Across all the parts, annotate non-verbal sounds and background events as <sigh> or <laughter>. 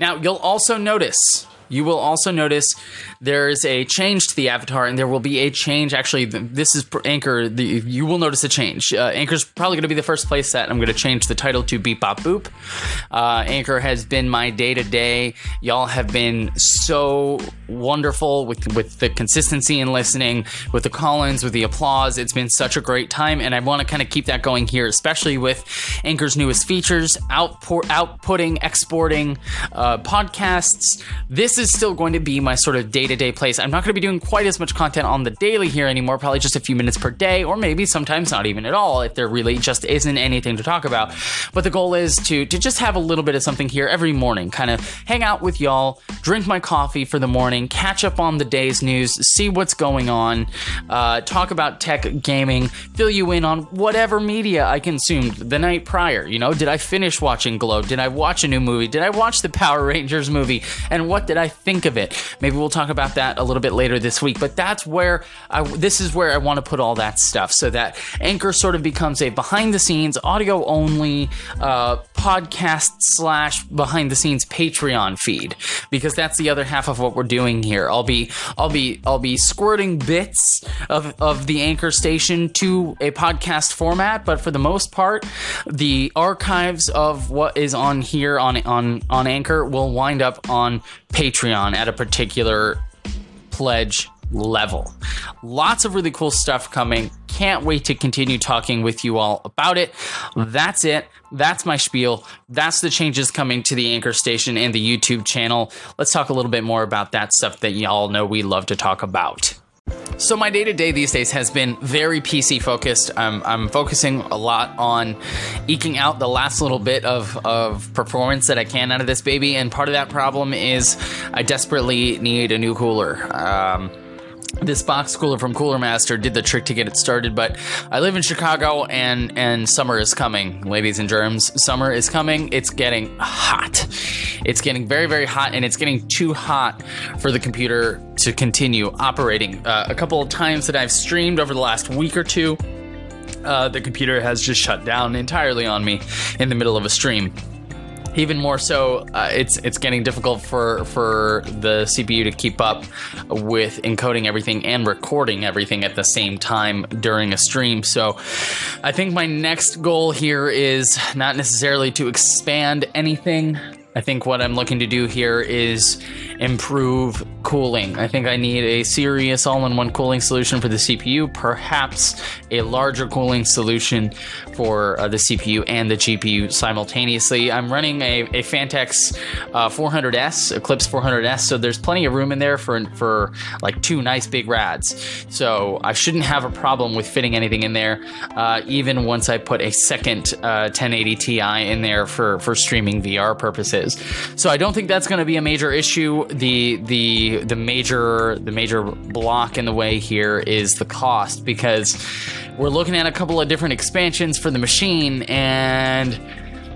Now, you'll also notice you will also notice there is a change to the avatar, and there will be a change. Actually, this is Anchor. The, you will notice a change. Uh, Anchor's probably going to be the first place that I'm going to change the title to Beep Bop Boop. Uh, Anchor has been my day to day. Y'all have been so wonderful with with the consistency in listening, with the call-ins, with the applause. It's been such a great time, and I want to kind of keep that going here, especially with Anchor's newest features, output, outputting, exporting uh, podcasts. This is still going to be my sort of day to day place. I'm not going to be doing quite as much content on the daily here anymore, probably just a few minutes per day, or maybe sometimes not even at all if there really just isn't anything to talk about. But the goal is to, to just have a little bit of something here every morning, kind of hang out with y'all, drink my coffee for the morning, catch up on the day's news, see what's going on, uh, talk about tech gaming, fill you in on whatever media I consumed the night prior. You know, did I finish watching Glow? Did I watch a new movie? Did I watch the Power Rangers movie? And what did I think of it. Maybe we'll talk about that a little bit later this week, but that's where I, this is where I want to put all that stuff so that Anchor sort of becomes a behind the scenes, audio only uh, podcast slash behind the scenes Patreon feed because that's the other half of what we're doing here. I'll be I'll be I'll be squirting bits of of the Anchor station to a podcast format, but for the most part, the archives of what is on here on on on Anchor will wind up on Patreon at a particular pledge level. Lots of really cool stuff coming. Can't wait to continue talking with you all about it. That's it. That's my spiel. That's the changes coming to the Anchor station and the YouTube channel. Let's talk a little bit more about that stuff that y'all know we love to talk about. So my day to day these days has been very PC focused. I'm, I'm focusing a lot on eking out the last little bit of, of performance that I can out of this baby, and part of that problem is I desperately need a new cooler. Um, this box cooler from Cooler Master did the trick to get it started, but I live in Chicago and and summer is coming, ladies and germs. Summer is coming. It's getting hot. It's getting very very hot, and it's getting too hot for the computer to continue operating. Uh, a couple of times that I've streamed over the last week or two, uh, the computer has just shut down entirely on me in the middle of a stream even more so, uh, it's it's getting difficult for for the CPU to keep up with encoding everything and recording everything at the same time during a stream. So, I think my next goal here is not necessarily to expand anything I think what I'm looking to do here is improve cooling. I think I need a serious all in one cooling solution for the CPU, perhaps a larger cooling solution for uh, the CPU and the GPU simultaneously. I'm running a, a Phanteks uh, 400S, Eclipse 400S, so there's plenty of room in there for, for like two nice big rads. So I shouldn't have a problem with fitting anything in there, uh, even once I put a second 1080 uh, Ti in there for, for streaming VR purposes is. So I don't think that's going to be a major issue. The the the major the major block in the way here is the cost because we're looking at a couple of different expansions for the machine and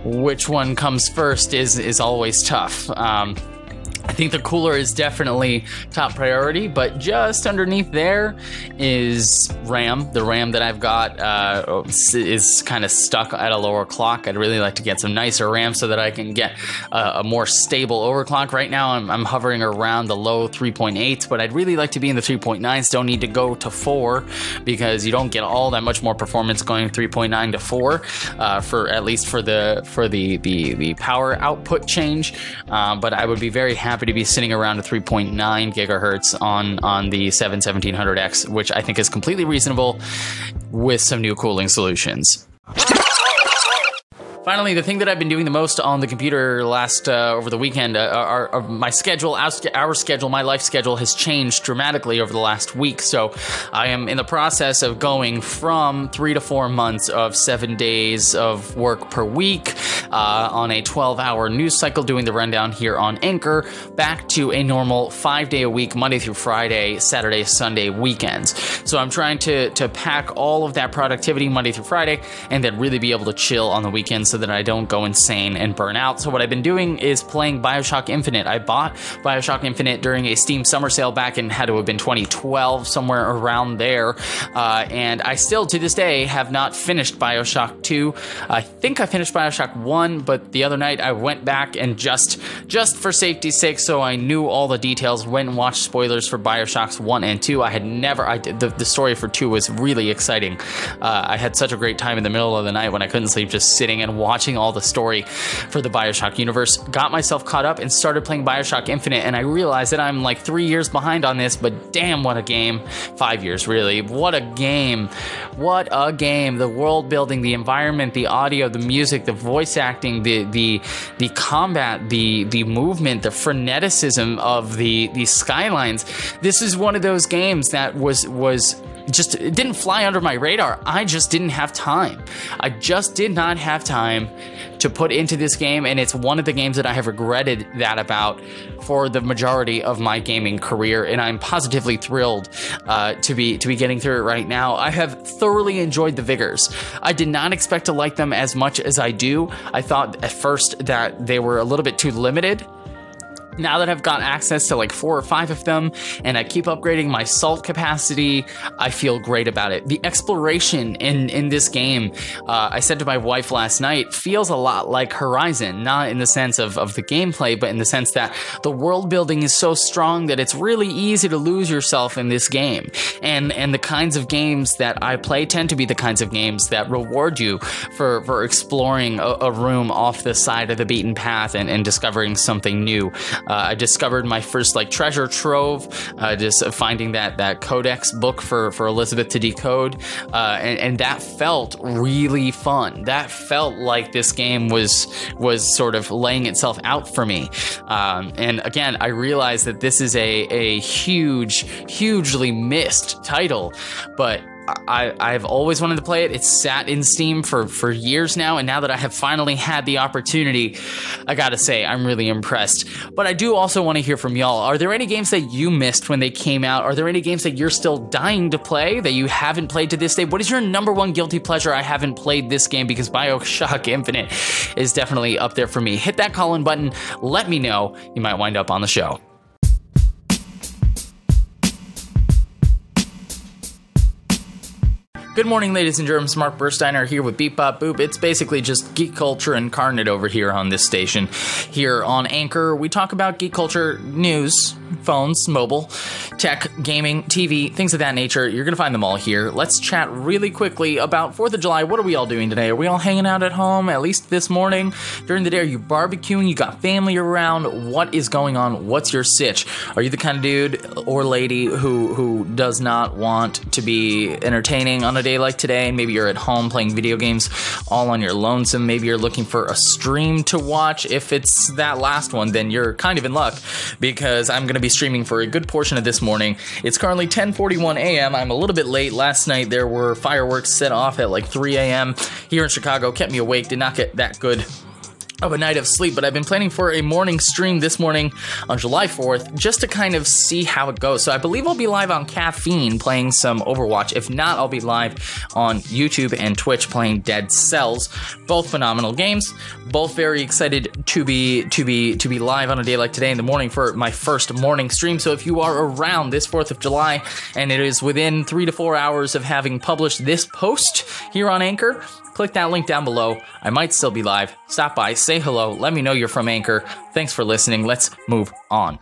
which one comes first is is always tough. Um, think the cooler is definitely top priority, but just underneath there is RAM. The RAM that I've got uh, is kind of stuck at a lower clock. I'd really like to get some nicer RAM so that I can get a, a more stable overclock. Right now, I'm, I'm, hovering around the low 3.8, but I'd really like to be in the 3.9s. Don't need to go to 4 because you don't get all that much more performance going 3.9 to 4 uh, for at least for the for the the, the power output change. Uh, but I would be very happy happy to be sitting around a 3.9 gigahertz on on the 71700X, which I think is completely reasonable with some new cooling solutions. Finally, the thing that I've been doing the most on the computer last uh, over the weekend, uh, our, our, my schedule, our, schedule, my life schedule has changed dramatically over the last week. So I am in the process of going from three to four months of seven days of work per week uh, on a 12-hour news cycle, doing the rundown here on Anchor, back to a normal five-day a week, Monday through Friday, Saturday, Sunday weekends. So I'm trying to to pack all of that productivity Monday through Friday, and then really be able to chill on the weekends so that I don't go insane and burn out. So what I've been doing is playing Bioshock Infinite. I bought Bioshock Infinite during a Steam summer sale back in had to have been 2012, somewhere around there. Uh, and I still to this day have not finished Bioshock 2. I think I finished Bioshock 1, but the other night I went back and just just for safety's sake, so I knew all the details, went and watched spoilers for Bioshocks 1 and 2. I had never I did the, the story for 2 was really exciting. Uh, I had such a great time in the middle of the night when I couldn't sleep just sitting and watching all the story for the Bioshock universe. Got myself caught up and started playing Bioshock Infinite, and I realized that I'm like three years behind on this, but damn, what a game. Five years, really. What a game. What a game. The world building, the environment, the audio, the music, the voice acting, the the the combat, the the movement, the freneticism of the the skylines. This is one of those games that was was just it didn't fly under my radar. I just didn't have time. I just did not have time to put into this game, and it's one of the games that I have regretted that about for the majority of my gaming career. And I'm positively thrilled uh, to be to be getting through it right now. I have thoroughly enjoyed the vigors. I did not expect to like them as much as I do. I thought at first that they were a little bit too limited now that I've got access to like four or five of them and I keep upgrading my salt capacity, I feel great about it. The exploration in, in this game, uh, I said to my wife last night, feels a lot like Horizon, not in the sense of, of the gameplay, but in the sense that the world building is so strong that it's really easy to lose yourself in this game. And, and the kinds of games that I play tend to be the kinds of games that reward you for, for exploring a, a room off the side of the beaten path and, and discovering something new. Uh, I discovered my first like treasure trove, uh, just finding that that codex book for for Elizabeth to decode, uh, and, and that felt really fun. That felt like this game was was sort of laying itself out for me. Um, and again, I realized that this is a a huge, hugely missed title, but I, I've always wanted to play it. It's sat in Steam for, for years now, and now that I have finally had the opportunity, I gotta say, I'm really impressed. But I do also want to hear from y'all. Are there any games that you missed when they came out? Are there any games that you're still dying to play that you haven't played to this day? What is your number one guilty pleasure? I haven't played this game because Bioshock <laughs> Infinite is definitely up there for me. Hit that call in button. Let me know. You might wind up on the show. Good morning, ladies and germs. Mark Bursteiner here with Beep Bop Boop. It's basically just geek culture incarnate over here on this station. Here on Anchor, we talk about geek culture news, phones, mobile, tech, gaming, TV, things of that nature. You're going to find them all here. Let's chat really quickly about 4th of July. What are we all doing today? Are we all hanging out at home, at least this morning? During the day, are you barbecuing? You got family around? What is going on? What's your sitch? Are you the kind of dude or lady who, who does not want to be entertaining on a day like today. Maybe you're at home playing video games all on your lonesome. Maybe you're looking for a stream to watch. If it's that last one, then you're kind of in luck because I'm going to be streaming for a good portion of this morning. It's currently 10:41 a.m. I'm a little bit late. Last night there were fireworks set off at like 3 a.m. here in Chicago. Kept me awake. Did not get that good of a night of sleep, but I've been planning for a morning stream this morning on July 4th just to kind of see how it goes. So I believe I'll be live on Caffeine playing some Overwatch. If not, I'll be live on YouTube and Twitch playing Dead Cells. Both phenomenal games. Both very excited to be to be to be live on a day like today in the morning for my first morning stream. So if you are around this 4th of July and it is within 3 to 4 hours of having published this post here on Anchor, click that link down below. I might still be live. Stop by, say hello, let me know you're from Anchor. Thanks for listening. Let's move on.